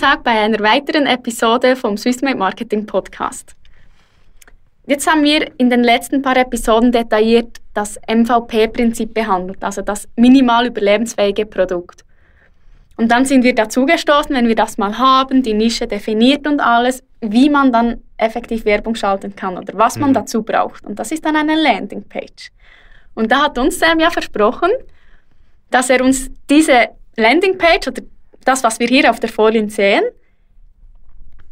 Tag bei einer weiteren Episode vom Swissmade Marketing Podcast. Jetzt haben wir in den letzten paar Episoden detailliert das MVP-Prinzip behandelt, also das minimal überlebensfähige Produkt. Und dann sind wir dazu gestoßen, wenn wir das mal haben, die Nische definiert und alles, wie man dann effektiv Werbung schalten kann oder was man mhm. dazu braucht. Und das ist dann eine Landingpage. Und da hat uns Sam ja versprochen, dass er uns diese Landingpage oder das, was wir hier auf der Folie sehen,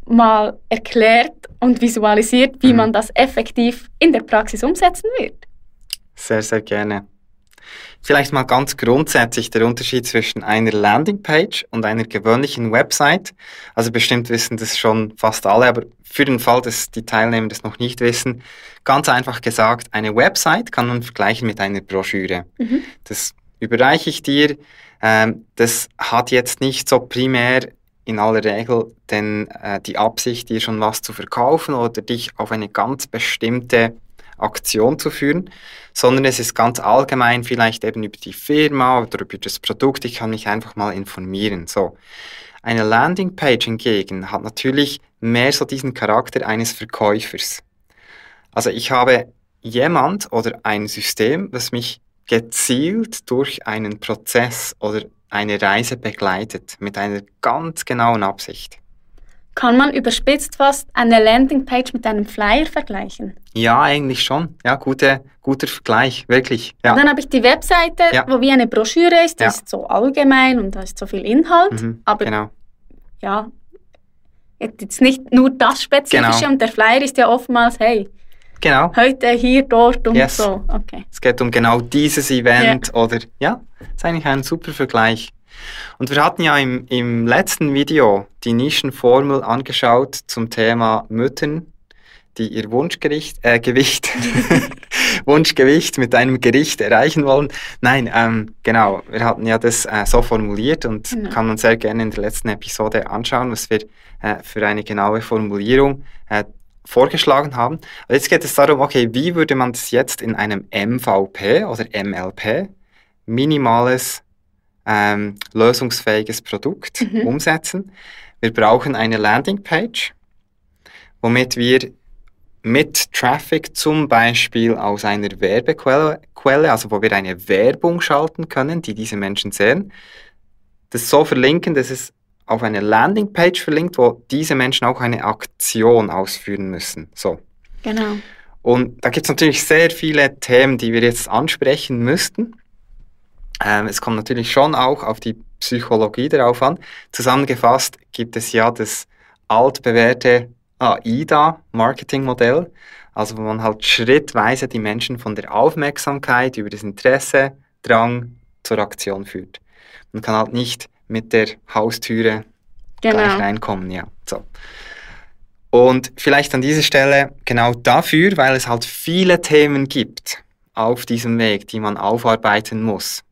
mal erklärt und visualisiert, wie mhm. man das effektiv in der Praxis umsetzen wird. Sehr, sehr gerne. Vielleicht mal ganz grundsätzlich der Unterschied zwischen einer Landingpage und einer gewöhnlichen Website. Also bestimmt wissen das schon fast alle, aber für den Fall, dass die Teilnehmer das noch nicht wissen, ganz einfach gesagt, eine Website kann man vergleichen mit einer Broschüre. Mhm. Das überreiche ich dir. Ähm, das hat jetzt nicht so primär in aller Regel denn äh, die Absicht, dir schon was zu verkaufen oder dich auf eine ganz bestimmte Aktion zu führen, sondern es ist ganz allgemein vielleicht eben über die Firma oder über das Produkt. Ich kann mich einfach mal informieren. So. Eine Landingpage hingegen hat natürlich mehr so diesen Charakter eines Verkäufers. Also ich habe jemand oder ein System, das mich gezielt durch einen Prozess oder eine Reise begleitet mit einer ganz genauen Absicht. Kann man überspitzt fast eine Landingpage mit einem Flyer vergleichen? Ja, eigentlich schon. Ja, gute, guter Vergleich, wirklich. Ja. Und dann habe ich die Webseite, ja. wo wie eine Broschüre ist, die ja. ist so allgemein und da ist so viel Inhalt. Mhm, aber genau. ja, jetzt nicht nur das Spezifische genau. und der Flyer ist ja oftmals, hey, Genau. Heute, hier, dort und yes. so. Okay. Es geht um genau dieses Event yeah. oder ja, ist eigentlich ein super Vergleich. Und wir hatten ja im, im letzten Video die Nischenformel angeschaut zum Thema Müttern, die ihr Wunschgericht, äh, Gewicht, Wunschgewicht mit einem Gericht erreichen wollen. Nein, ähm, genau, wir hatten ja das äh, so formuliert und genau. kann man sehr gerne in der letzten Episode anschauen, was wir äh, für eine genaue Formulierung äh, vorgeschlagen haben. Und jetzt geht es darum, okay, wie würde man das jetzt in einem MVP oder MLP, minimales ähm, lösungsfähiges Produkt mhm. umsetzen. Wir brauchen eine Landingpage, womit wir mit Traffic zum Beispiel aus einer Werbequelle, Quelle, also wo wir eine Werbung schalten können, die diese Menschen sehen, das so verlinken, dass es auf eine Landingpage verlinkt, wo diese Menschen auch eine Aktion ausführen müssen. So. Genau. Und da gibt es natürlich sehr viele Themen, die wir jetzt ansprechen müssten. Ähm, es kommt natürlich schon auch auf die Psychologie darauf an. Zusammengefasst gibt es ja das altbewährte AIDA-Marketingmodell, also wo man halt schrittweise die Menschen von der Aufmerksamkeit über das Interesse, Drang zur Aktion führt. Man kann halt nicht mit der Haustüre genau. gleich reinkommen. Ja, so. Und vielleicht an dieser Stelle genau dafür, weil es halt viele Themen gibt auf diesem Weg, die man aufarbeiten muss,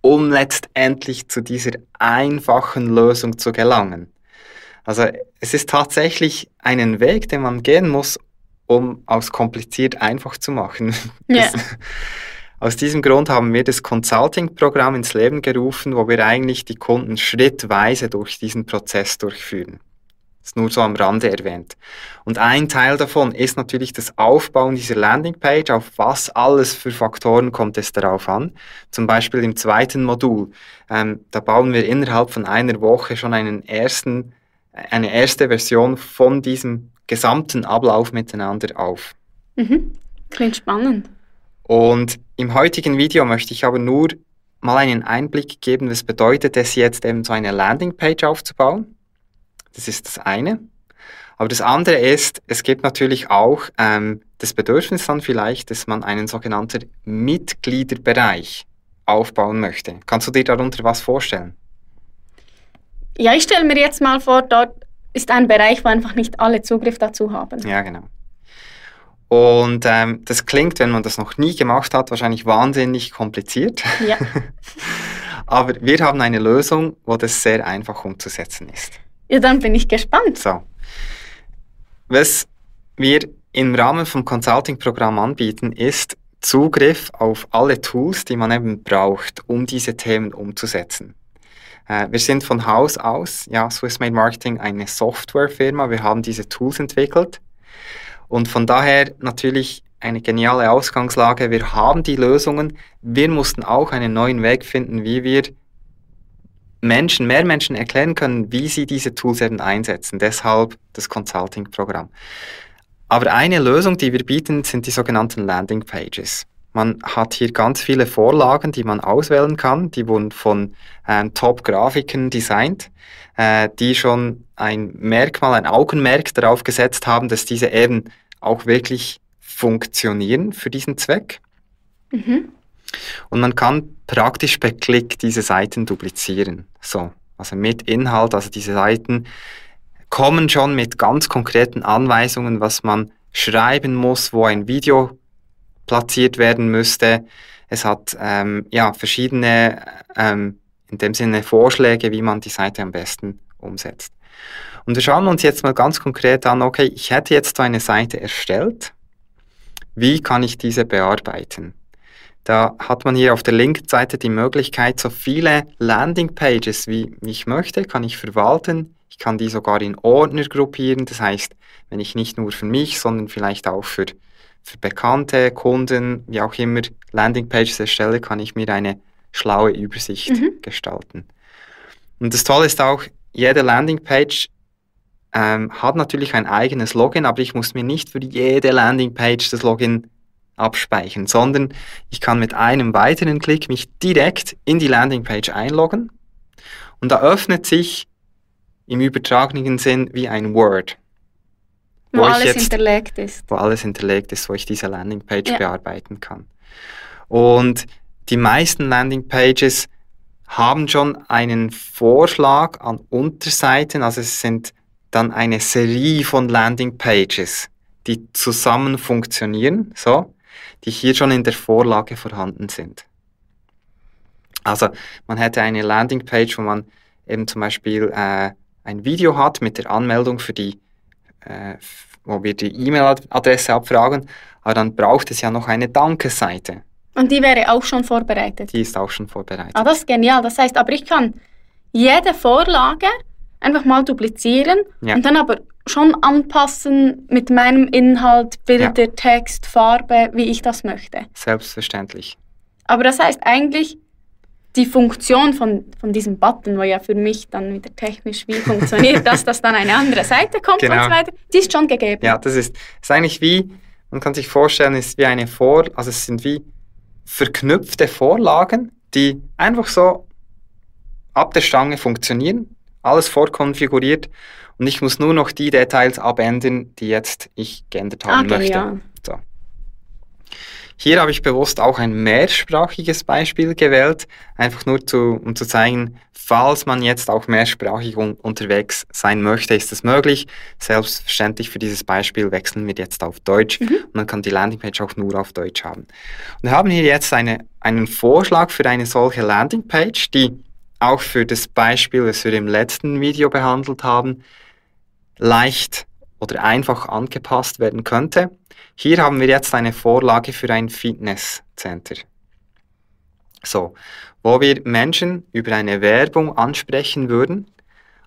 um letztendlich zu dieser einfachen Lösung zu gelangen. Also es ist tatsächlich einen Weg, den man gehen muss, um aus kompliziert einfach zu machen. Ja. Aus diesem Grund haben wir das Consulting-Programm ins Leben gerufen, wo wir eigentlich die Kunden schrittweise durch diesen Prozess durchführen. Das ist nur so am Rande erwähnt. Und ein Teil davon ist natürlich das Aufbauen dieser Landingpage. Auf was alles für Faktoren kommt es darauf an? Zum Beispiel im zweiten Modul. Ähm, da bauen wir innerhalb von einer Woche schon einen ersten, eine erste Version von diesem gesamten Ablauf miteinander auf. Mhm. Klingt spannend. Und im heutigen Video möchte ich aber nur mal einen Einblick geben, was bedeutet es jetzt eben so eine Landingpage aufzubauen. Das ist das eine. Aber das andere ist, es gibt natürlich auch ähm, das Bedürfnis dann vielleicht, dass man einen sogenannten Mitgliederbereich aufbauen möchte. Kannst du dir darunter was vorstellen? Ja, ich stelle mir jetzt mal vor, dort ist ein Bereich, wo einfach nicht alle Zugriff dazu haben. Ja, genau. Und ähm, das klingt, wenn man das noch nie gemacht hat, wahrscheinlich wahnsinnig kompliziert. Ja. Aber wir haben eine Lösung, wo das sehr einfach umzusetzen ist. Ja, dann bin ich gespannt. So. Was wir im Rahmen vom Consulting-Programm anbieten, ist Zugriff auf alle Tools, die man eben braucht, um diese Themen umzusetzen. Äh, wir sind von Haus aus, ja, Swissmade Marketing, eine Softwarefirma. Wir haben diese Tools entwickelt. Und von daher natürlich eine geniale Ausgangslage. Wir haben die Lösungen. Wir mussten auch einen neuen Weg finden, wie wir Menschen, mehr Menschen erklären können, wie sie diese Tools eben einsetzen. Deshalb das Consulting-Programm. Aber eine Lösung, die wir bieten, sind die sogenannten Landing Pages. Man hat hier ganz viele Vorlagen, die man auswählen kann. Die wurden von ähm, Top-Grafikern designt, äh, die schon ein Merkmal, ein Augenmerk darauf gesetzt haben, dass diese eben auch wirklich funktionieren für diesen Zweck. Mhm. Und man kann praktisch per Klick diese Seiten duplizieren. So, also mit Inhalt, also diese Seiten kommen schon mit ganz konkreten Anweisungen, was man schreiben muss, wo ein Video platziert werden müsste. Es hat ähm, ja, verschiedene, ähm, in dem Sinne Vorschläge, wie man die Seite am besten umsetzt. Und wir schauen uns jetzt mal ganz konkret an, okay, ich hätte jetzt eine Seite erstellt. Wie kann ich diese bearbeiten? Da hat man hier auf der linken Seite die Möglichkeit, so viele Landingpages wie ich möchte, kann ich verwalten. Ich kann die sogar in Ordner gruppieren. Das heißt, wenn ich nicht nur für mich, sondern vielleicht auch für für Bekannte, Kunden, wie auch immer, Landingpages erstelle, kann ich mir eine schlaue Übersicht mhm. gestalten. Und das Tolle ist auch, jede Landingpage ähm, hat natürlich ein eigenes Login, aber ich muss mir nicht für jede Landingpage das Login abspeichern, sondern ich kann mit einem weiteren Klick mich direkt in die Landingpage einloggen und da öffnet sich im übertragenen Sinn wie ein Word. Wo, wo alles jetzt, hinterlegt ist. Wo alles hinterlegt ist, wo ich diese Landingpage ja. bearbeiten kann. Und die meisten Landingpages haben schon einen Vorschlag an Unterseiten, also es sind dann eine Serie von Landingpages, die zusammen funktionieren, so, die hier schon in der Vorlage vorhanden sind. Also man hätte eine Landingpage, wo man eben zum Beispiel äh, ein Video hat mit der Anmeldung für die äh, wo wir die E-Mail-Adresse abfragen, aber dann braucht es ja noch eine Danke-Seite. Und die wäre auch schon vorbereitet? Die ist auch schon vorbereitet. Ah, das ist genial. Das heißt, aber ich kann jede Vorlage einfach mal duplizieren ja. und dann aber schon anpassen mit meinem Inhalt, Bilder, ja. Text, Farbe, wie ich das möchte. Selbstverständlich. Aber das heißt eigentlich, die Funktion von, von diesem Button, wo ja für mich dann wieder technisch wie funktioniert, dass das dann eine andere Seite kommt genau. und so weiter, die ist schon gegeben. Ja, das ist, ist eigentlich wie, man kann sich vorstellen, ist wie eine Vor, also es sind wie verknüpfte Vorlagen, die einfach so ab der Stange funktionieren, alles vorkonfiguriert und ich muss nur noch die Details abändern, die jetzt ich geändert haben okay, möchte. Ja. So. Hier habe ich bewusst auch ein mehrsprachiges Beispiel gewählt, einfach nur zu, um zu zeigen, falls man jetzt auch mehrsprachig un unterwegs sein möchte, ist das möglich. Selbstverständlich für dieses Beispiel wechseln wir jetzt auf Deutsch mhm. und man kann die Landingpage auch nur auf Deutsch haben. Und wir haben hier jetzt eine, einen Vorschlag für eine solche Landingpage, die auch für das Beispiel, das wir im letzten Video behandelt haben, leicht oder einfach angepasst werden könnte. Hier haben wir jetzt eine Vorlage für ein Fitnesscenter. So, wo wir Menschen über eine Werbung ansprechen würden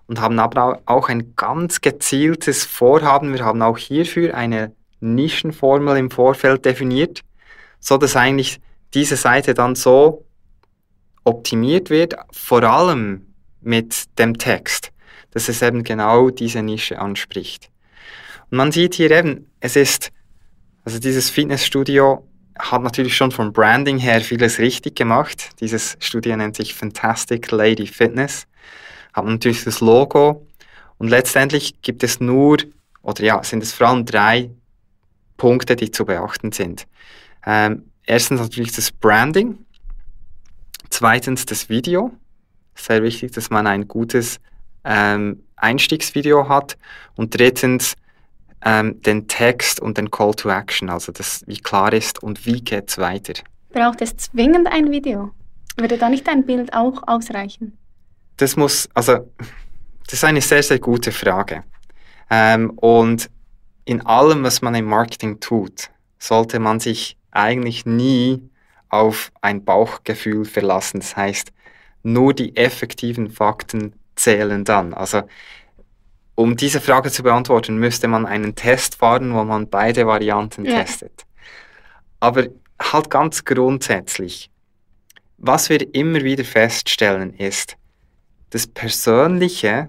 und haben aber auch ein ganz gezieltes Vorhaben. Wir haben auch hierfür eine Nischenformel im Vorfeld definiert, so dass eigentlich diese Seite dann so optimiert wird, vor allem mit dem Text, dass es eben genau diese Nische anspricht. Und man sieht hier eben, es ist also dieses Fitnessstudio hat natürlich schon vom Branding her vieles richtig gemacht. Dieses Studio nennt sich Fantastic Lady Fitness. Hat natürlich das Logo und letztendlich gibt es nur, oder ja, sind es vor allem drei Punkte, die zu beachten sind. Ähm, erstens natürlich das Branding. Zweitens das Video. Sehr wichtig, dass man ein gutes ähm, Einstiegsvideo hat. Und drittens ähm, den Text und den Call to Action, also das, wie klar ist und wie geht es weiter. Braucht es zwingend ein Video? Würde da nicht ein Bild auch ausreichen? Das muss, also, das ist eine sehr, sehr gute Frage. Ähm, und in allem, was man im Marketing tut, sollte man sich eigentlich nie auf ein Bauchgefühl verlassen. Das heißt, nur die effektiven Fakten zählen dann. Also um diese Frage zu beantworten, müsste man einen Test fahren, wo man beide Varianten ja. testet. Aber halt ganz grundsätzlich, was wir immer wieder feststellen ist, das Persönliche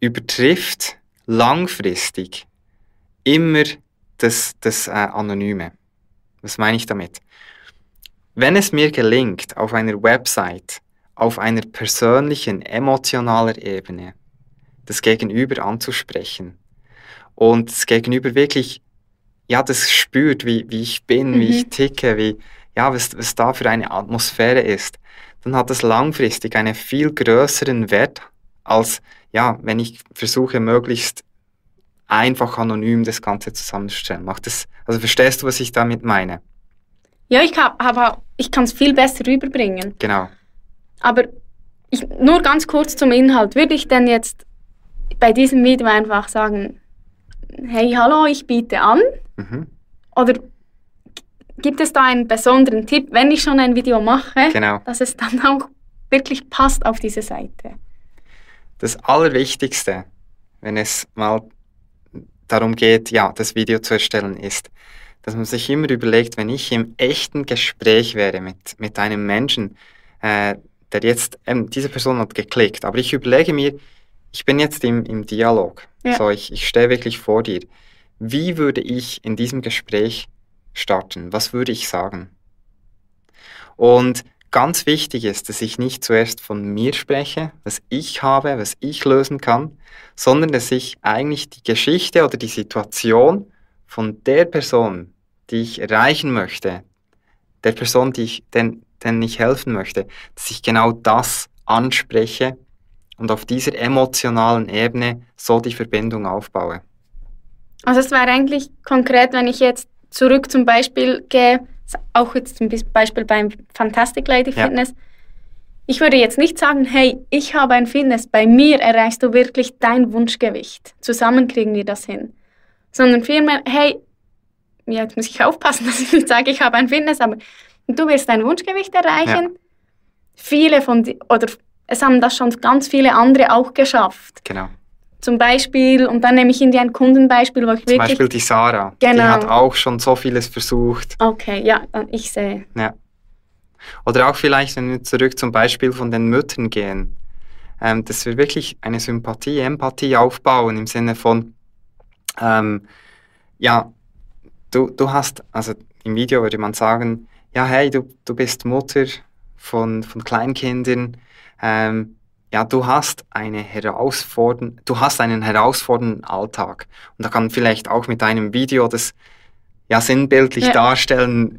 übertrifft langfristig immer das, das äh, Anonyme. Was meine ich damit? Wenn es mir gelingt, auf einer Website, auf einer persönlichen, emotionalen Ebene, das Gegenüber anzusprechen und das Gegenüber wirklich, ja, das spürt, wie, wie ich bin, mhm. wie ich mhm. ticke, wie, ja, was, was da für eine Atmosphäre ist, dann hat das langfristig einen viel größeren Wert, als ja, wenn ich versuche, möglichst einfach anonym das Ganze zusammenzustellen. Macht das, also verstehst du, was ich damit meine? Ja, ich, hab, hab, ich kann es viel besser rüberbringen. Genau. Aber ich, nur ganz kurz zum Inhalt. Würde ich denn jetzt bei diesem Video einfach sagen, hey, hallo, ich biete an? Mhm. Oder gibt es da einen besonderen Tipp, wenn ich schon ein Video mache, genau. dass es dann auch wirklich passt auf diese Seite? Das Allerwichtigste, wenn es mal darum geht, ja, das Video zu erstellen, ist, dass man sich immer überlegt, wenn ich im echten Gespräch wäre mit, mit einem Menschen, äh, der jetzt, ähm, diese Person hat geklickt, aber ich überlege mir, ich bin jetzt im, im Dialog, ja. so ich, ich stehe wirklich vor dir. Wie würde ich in diesem Gespräch starten? Was würde ich sagen? Und ganz wichtig ist, dass ich nicht zuerst von mir spreche, was ich habe, was ich lösen kann, sondern dass ich eigentlich die Geschichte oder die Situation von der Person, die ich erreichen möchte, der Person, die ich, den, denen ich helfen möchte, dass ich genau das anspreche und auf dieser emotionalen Ebene so die Verbindung aufbaue. Also es wäre eigentlich konkret, wenn ich jetzt zurück zum Beispiel gehe, auch jetzt zum Beispiel beim Fantastic Lady Fitness. Ja. Ich würde jetzt nicht sagen, hey, ich habe ein Fitness, bei mir erreichst du wirklich dein Wunschgewicht. Zusammen kriegen wir das hin. Sondern vielmehr, hey, ja, jetzt muss ich aufpassen, dass ich nicht sage, ich habe ein Fitness, aber du wirst dein Wunschgewicht erreichen. Ja. Viele von, die, oder es haben das schon ganz viele andere auch geschafft. Genau. Zum Beispiel, und dann nehme ich Ihnen ein Kundenbeispiel, wo ich Zum wirklich... Zum Beispiel die Sarah, genau. die hat auch schon so vieles versucht. Okay, ja, ich sehe. Ja. Oder auch vielleicht, wenn wir zurück zum Beispiel von den Müttern gehen, ähm, dass wir wirklich eine Sympathie, Empathie aufbauen im Sinne von, ähm, ja, du, du hast, also im Video würde man sagen, ja, hey, du, du bist Mutter von, von Kleinkindern, ähm, ja, du hast eine herausfordern, du hast einen herausfordernden Alltag. Und da kann vielleicht auch mit einem Video das ja sinnbildlich ja. darstellen,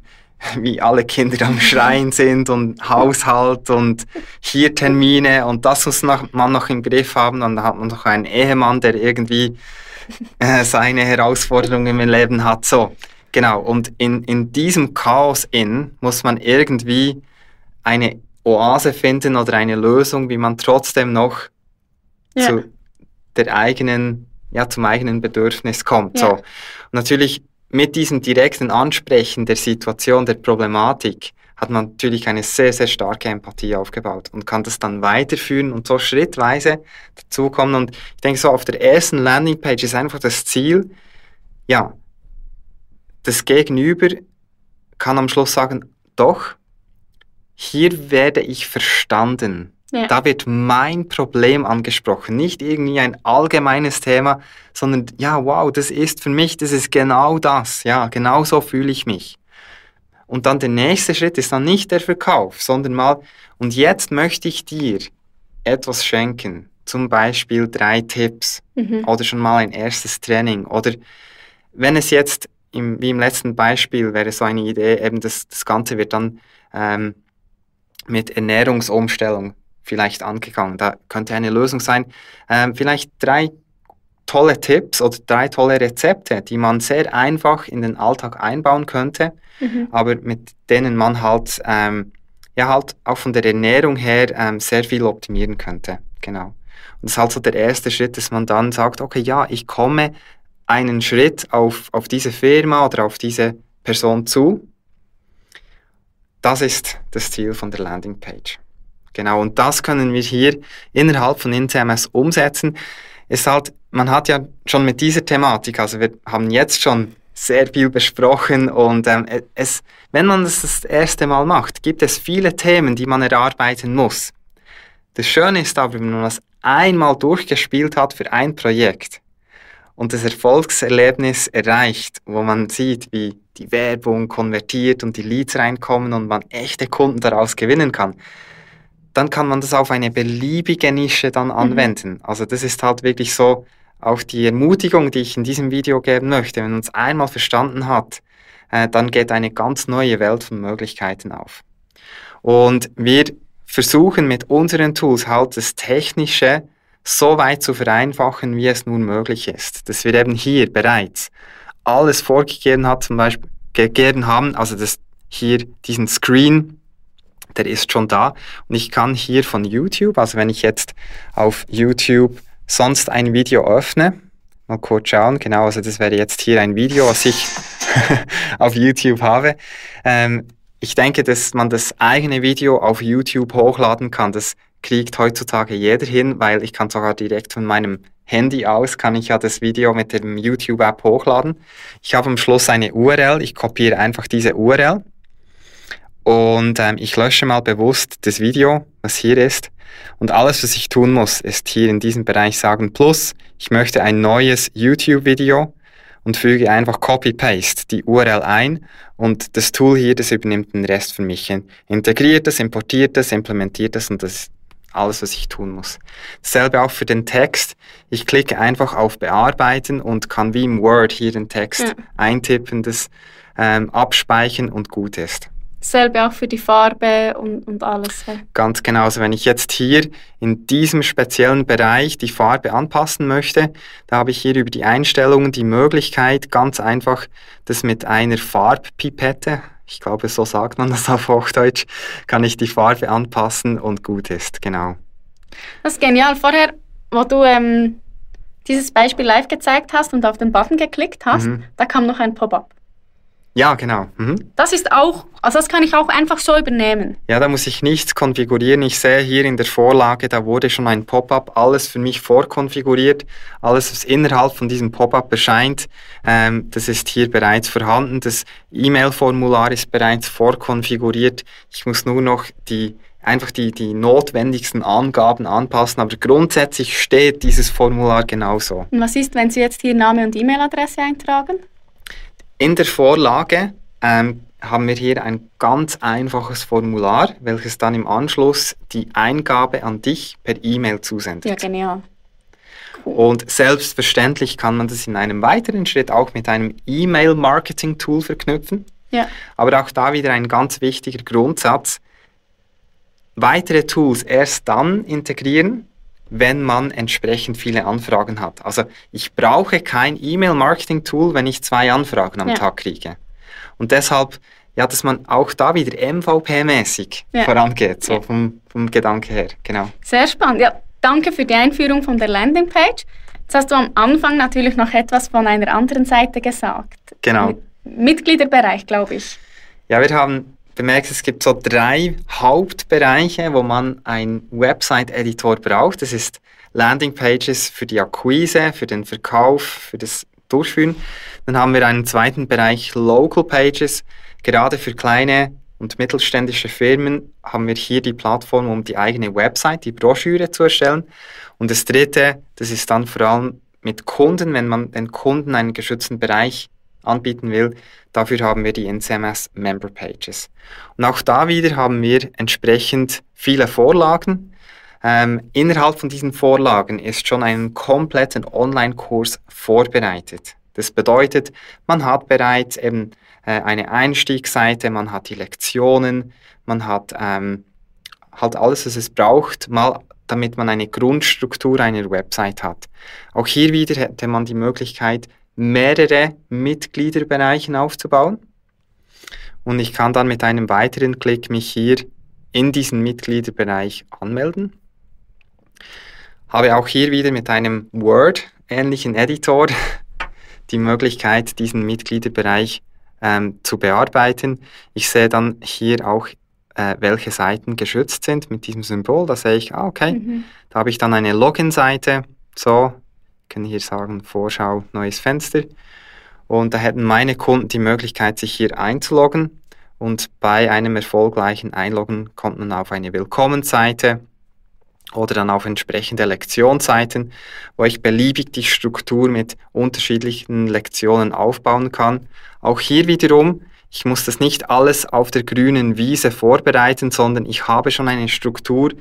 wie alle Kinder am Schreien sind und Haushalt und hier Termine und das muss noch, man noch im Griff haben. Und dann hat man noch einen Ehemann, der irgendwie äh, seine Herausforderungen im Leben hat. So, genau. Und in, in diesem Chaos in muss man irgendwie eine Oase finden oder eine Lösung, wie man trotzdem noch ja. zu der eigenen, ja, zum eigenen Bedürfnis kommt. Ja. So. Und natürlich mit diesem direkten Ansprechen der Situation, der Problematik, hat man natürlich eine sehr, sehr starke Empathie aufgebaut und kann das dann weiterführen und so schrittweise dazukommen. Und ich denke, so auf der ersten Landingpage ist einfach das Ziel, ja, das Gegenüber kann am Schluss sagen, doch, hier werde ich verstanden. Ja. Da wird mein Problem angesprochen, nicht irgendwie ein allgemeines Thema, sondern ja, wow, das ist für mich, das ist genau das. Ja, genau so fühle ich mich. Und dann der nächste Schritt ist dann nicht der Verkauf, sondern mal, und jetzt möchte ich dir etwas schenken. Zum Beispiel drei Tipps mhm. oder schon mal ein erstes Training. Oder wenn es jetzt, im, wie im letzten Beispiel, wäre so eine Idee, eben das, das Ganze wird dann ähm, mit Ernährungsumstellung vielleicht angegangen. Da könnte eine Lösung sein, ähm, vielleicht drei tolle Tipps oder drei tolle Rezepte, die man sehr einfach in den Alltag einbauen könnte, mhm. aber mit denen man halt, ähm, ja, halt auch von der Ernährung her ähm, sehr viel optimieren könnte. Genau. Und das ist halt so der erste Schritt, dass man dann sagt, okay, ja, ich komme einen Schritt auf, auf diese Firma oder auf diese Person zu das ist das Ziel von der Landingpage. Genau, und das können wir hier innerhalb von InCMS umsetzen. Es halt, man hat ja schon mit dieser Thematik, also wir haben jetzt schon sehr viel besprochen und ähm, es, wenn man das das erste Mal macht, gibt es viele Themen, die man erarbeiten muss. Das Schöne ist aber, wenn man das einmal durchgespielt hat für ein Projekt und das Erfolgserlebnis erreicht, wo man sieht, wie die Werbung konvertiert und die Leads reinkommen und man echte Kunden daraus gewinnen kann, dann kann man das auf eine beliebige Nische dann mhm. anwenden. Mhm. Also das ist halt wirklich so auch die Ermutigung, die ich in diesem Video geben möchte. Wenn man es einmal verstanden hat, äh, dann geht eine ganz neue Welt von Möglichkeiten auf. Und wir versuchen mit unseren Tools halt das Technische so weit zu vereinfachen, wie es nun möglich ist. Dass wir eben hier bereits alles vorgegeben hat, zum Beispiel gegeben haben, also das hier diesen Screen, der ist schon da und ich kann hier von YouTube, also wenn ich jetzt auf YouTube sonst ein Video öffne, mal kurz schauen, genau, also das wäre jetzt hier ein Video, was ich auf YouTube habe. Ähm, ich denke, dass man das eigene Video auf YouTube hochladen kann. Das kriegt heutzutage jeder hin, weil ich kann sogar direkt von meinem Handy aus, kann ich ja das Video mit dem YouTube-App hochladen. Ich habe am Schluss eine URL, ich kopiere einfach diese URL und ähm, ich lösche mal bewusst das Video, was hier ist. Und alles, was ich tun muss, ist hier in diesem Bereich sagen, plus, ich möchte ein neues YouTube-Video und füge einfach Copy-Paste die URL ein und das Tool hier, das übernimmt den Rest für mich. Integriert das, importiert das, implementiert das und das ist alles, was ich tun muss. Dasselbe auch für den Text. Ich klicke einfach auf Bearbeiten und kann wie im Word hier den Text ja. eintippen, das ähm, abspeichern und gut ist. Dasselbe auch für die Farbe und, und alles. Ganz genau. Also wenn ich jetzt hier in diesem speziellen Bereich die Farbe anpassen möchte, da habe ich hier über die Einstellungen die Möglichkeit, ganz einfach das mit einer Farbpipette, ich glaube so sagt man das auf Hochdeutsch, kann ich die Farbe anpassen und gut ist. Genau. Das ist genial. Vorher, wo du ähm, dieses Beispiel live gezeigt hast und auf den Button geklickt hast, mhm. da kam noch ein Pop-up. Ja, genau. Mhm. Das ist auch, also das kann ich auch einfach so übernehmen. Ja, da muss ich nichts konfigurieren. Ich sehe hier in der Vorlage, da wurde schon ein Pop-up, alles für mich vorkonfiguriert. Alles, was innerhalb von diesem Pop-up erscheint, ähm, das ist hier bereits vorhanden. Das E-Mail-Formular ist bereits vorkonfiguriert. Ich muss nur noch die einfach die, die notwendigsten Angaben anpassen, aber grundsätzlich steht dieses Formular genauso. Und was ist, wenn Sie jetzt hier Name und E-Mail-Adresse eintragen? In der Vorlage ähm, haben wir hier ein ganz einfaches Formular, welches dann im Anschluss die Eingabe an dich per E-Mail zusendet. Ja, genau. Cool. Und selbstverständlich kann man das in einem weiteren Schritt auch mit einem E-Mail-Marketing-Tool verknüpfen. Ja. Aber auch da wieder ein ganz wichtiger Grundsatz. Weitere Tools erst dann integrieren, wenn man entsprechend viele Anfragen hat. Also ich brauche kein E-Mail-Marketing-Tool, wenn ich zwei Anfragen am ja. Tag kriege. Und deshalb, ja, dass man auch da wieder MVP-mäßig ja. vorangeht, so ja. vom, vom Gedanke her. Genau. Sehr spannend. Ja, danke für die Einführung von der Landingpage. Jetzt hast du am Anfang natürlich noch etwas von einer anderen Seite gesagt. Genau. Mitgliederbereich, glaube ich. Ja, wir haben bemerkt, es gibt so drei Hauptbereiche, wo man einen Website-Editor braucht. Das ist Landingpages für die Akquise, für den Verkauf, für das Durchführen. Dann haben wir einen zweiten Bereich Local Pages. Gerade für kleine und mittelständische Firmen haben wir hier die Plattform, um die eigene Website, die Broschüre zu erstellen. Und das dritte, das ist dann vor allem mit Kunden, wenn man den Kunden einen geschützten Bereich anbieten will. Dafür haben wir die NCMS Member Pages. Und auch da wieder haben wir entsprechend viele Vorlagen. Ähm, innerhalb von diesen Vorlagen ist schon ein kompletten Online-Kurs vorbereitet. Das bedeutet, man hat bereits eben äh, eine Einstiegsseite, man hat die Lektionen, man hat ähm, halt alles, was es braucht, mal damit man eine Grundstruktur einer Website hat. Auch hier wieder hätte man die Möglichkeit, mehrere Mitgliederbereichen aufzubauen. Und ich kann dann mit einem weiteren Klick mich hier in diesen Mitgliederbereich anmelden. Habe auch hier wieder mit einem Word-ähnlichen Editor die Möglichkeit, diesen Mitgliederbereich ähm, zu bearbeiten. Ich sehe dann hier auch äh, welche Seiten geschützt sind mit diesem Symbol. Da sehe ich, ah, okay, mhm. da habe ich dann eine Login-Seite. So, ich kann hier sagen, Vorschau, neues Fenster. Und da hätten meine Kunden die Möglichkeit, sich hier einzuloggen. Und bei einem erfolgreichen Einloggen kommt man auf eine Willkommensseite oder dann auf entsprechende Lektionsseiten, wo ich beliebig die Struktur mit unterschiedlichen Lektionen aufbauen kann. Auch hier wiederum, ich muss das nicht alles auf der grünen Wiese vorbereiten, sondern ich habe schon eine Struktur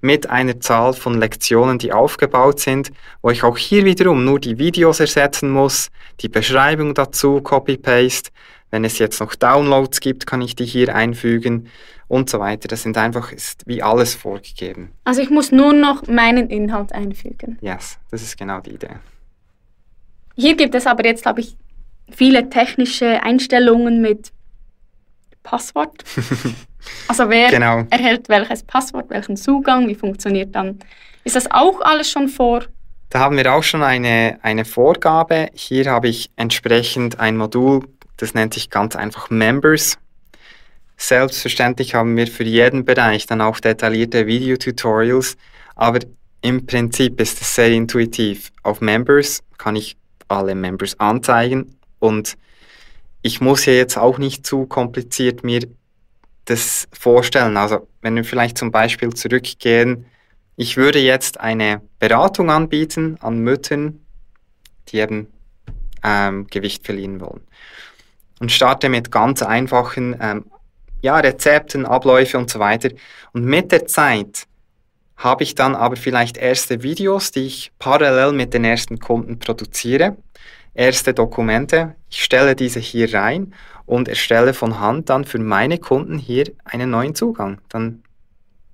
mit einer Zahl von Lektionen, die aufgebaut sind, wo ich auch hier wiederum nur die Videos ersetzen muss, die Beschreibung dazu, Copy-Paste. Wenn es jetzt noch Downloads gibt, kann ich die hier einfügen und so weiter. Das sind einfach, ist wie alles vorgegeben. Also ich muss nur noch meinen Inhalt einfügen. Yes, das ist genau die Idee. Hier gibt es aber jetzt, glaube ich, viele technische Einstellungen mit Passwort. also wer genau. erhält welches Passwort, welchen Zugang, wie funktioniert dann? Ist das auch alles schon vor? Da haben wir auch schon eine, eine Vorgabe. Hier habe ich entsprechend ein Modul, das nennt sich ganz einfach Members. Selbstverständlich haben wir für jeden Bereich dann auch detaillierte Videotutorials, aber im Prinzip ist es sehr intuitiv. Auf Members kann ich alle Members anzeigen und ich muss ja jetzt auch nicht zu kompliziert mir das vorstellen. Also wenn wir vielleicht zum Beispiel zurückgehen, ich würde jetzt eine Beratung anbieten an Müttern, die eben ähm, Gewicht verlieren wollen. Und starte mit ganz einfachen ähm, ja, Rezepten, Abläufe und so weiter. Und mit der Zeit habe ich dann aber vielleicht erste Videos, die ich parallel mit den ersten Kunden produziere, erste Dokumente. Ich stelle diese hier rein und erstelle von Hand dann für meine Kunden hier einen neuen Zugang. Dann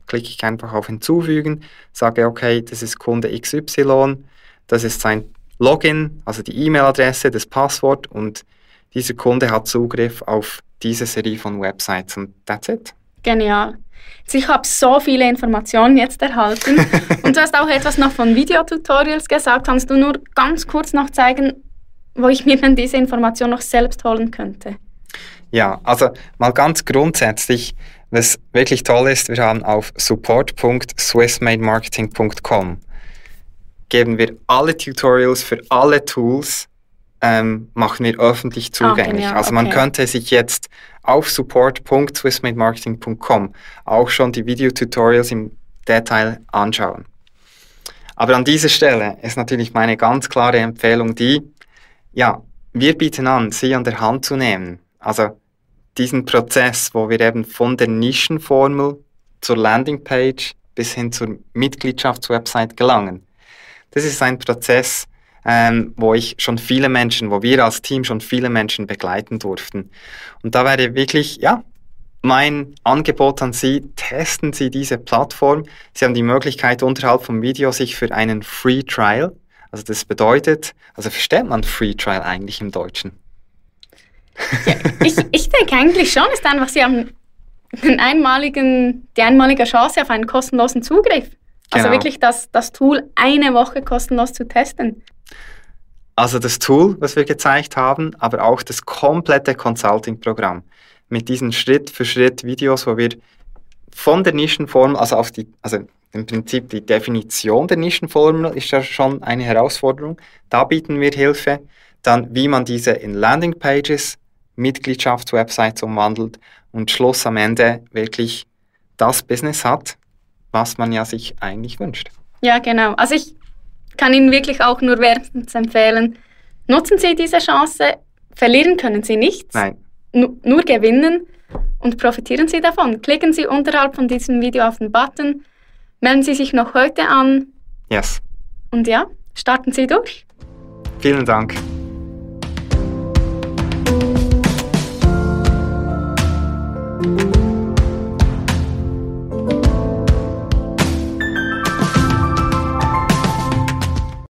klicke ich einfach auf Hinzufügen, sage, okay, das ist Kunde XY, das ist sein Login, also die E-Mail-Adresse, das Passwort und dieser Kunde hat Zugriff auf diese Serie von Websites und that's it. Genial. Also ich habe so viele Informationen jetzt erhalten und du hast auch etwas noch von Videotutorials gesagt. Kannst du nur ganz kurz noch zeigen, wo ich mir dann diese Information noch selbst holen könnte? Ja, also mal ganz grundsätzlich, was wirklich toll ist, wir haben auf support.swissmademarketing.com geben wir alle Tutorials für alle Tools ähm, machen wir öffentlich ah, zugänglich. Ah, also man okay. könnte sich jetzt auf support.swissmademarketing.com auch schon die Videotutorials im Detail anschauen. Aber an dieser Stelle ist natürlich meine ganz klare Empfehlung die, ja, wir bieten an, Sie an der Hand zu nehmen. Also diesen Prozess, wo wir eben von der Nischenformel zur Landingpage bis hin zur Mitgliedschaftswebsite gelangen. Das ist ein Prozess, ähm, wo ich schon viele Menschen, wo wir als Team schon viele Menschen begleiten durften. Und da wäre wirklich, ja, mein Angebot an Sie, testen Sie diese Plattform. Sie haben die Möglichkeit, unterhalb vom Video sich für einen Free Trial, also das bedeutet, also versteht man Free Trial eigentlich im Deutschen? Ja, ich, ich denke eigentlich schon, ist einfach, Sie haben den einmaligen, die einmalige Chance auf einen kostenlosen Zugriff. Also genau. wirklich das, das Tool eine Woche kostenlos zu testen. Also das Tool, was wir gezeigt haben, aber auch das komplette Consulting-Programm mit diesen Schritt-für-Schritt-Videos, wo wir von der Nischenformel, also auf die, also im Prinzip die Definition der Nischenformel ist ja schon eine Herausforderung. Da bieten wir Hilfe. Dann, wie man diese in Landingpages, Mitgliedschaftswebsites umwandelt und Schluss am Ende wirklich das Business hat, was man ja sich eigentlich wünscht. Ja, genau. Also ich kann Ihnen wirklich auch nur wärmstens empfehlen, nutzen Sie diese Chance. Verlieren können Sie nichts. Nein. nur gewinnen und profitieren Sie davon. Klicken Sie unterhalb von diesem Video auf den Button, melden Sie sich noch heute an. Yes. Und ja, starten Sie durch. Vielen Dank.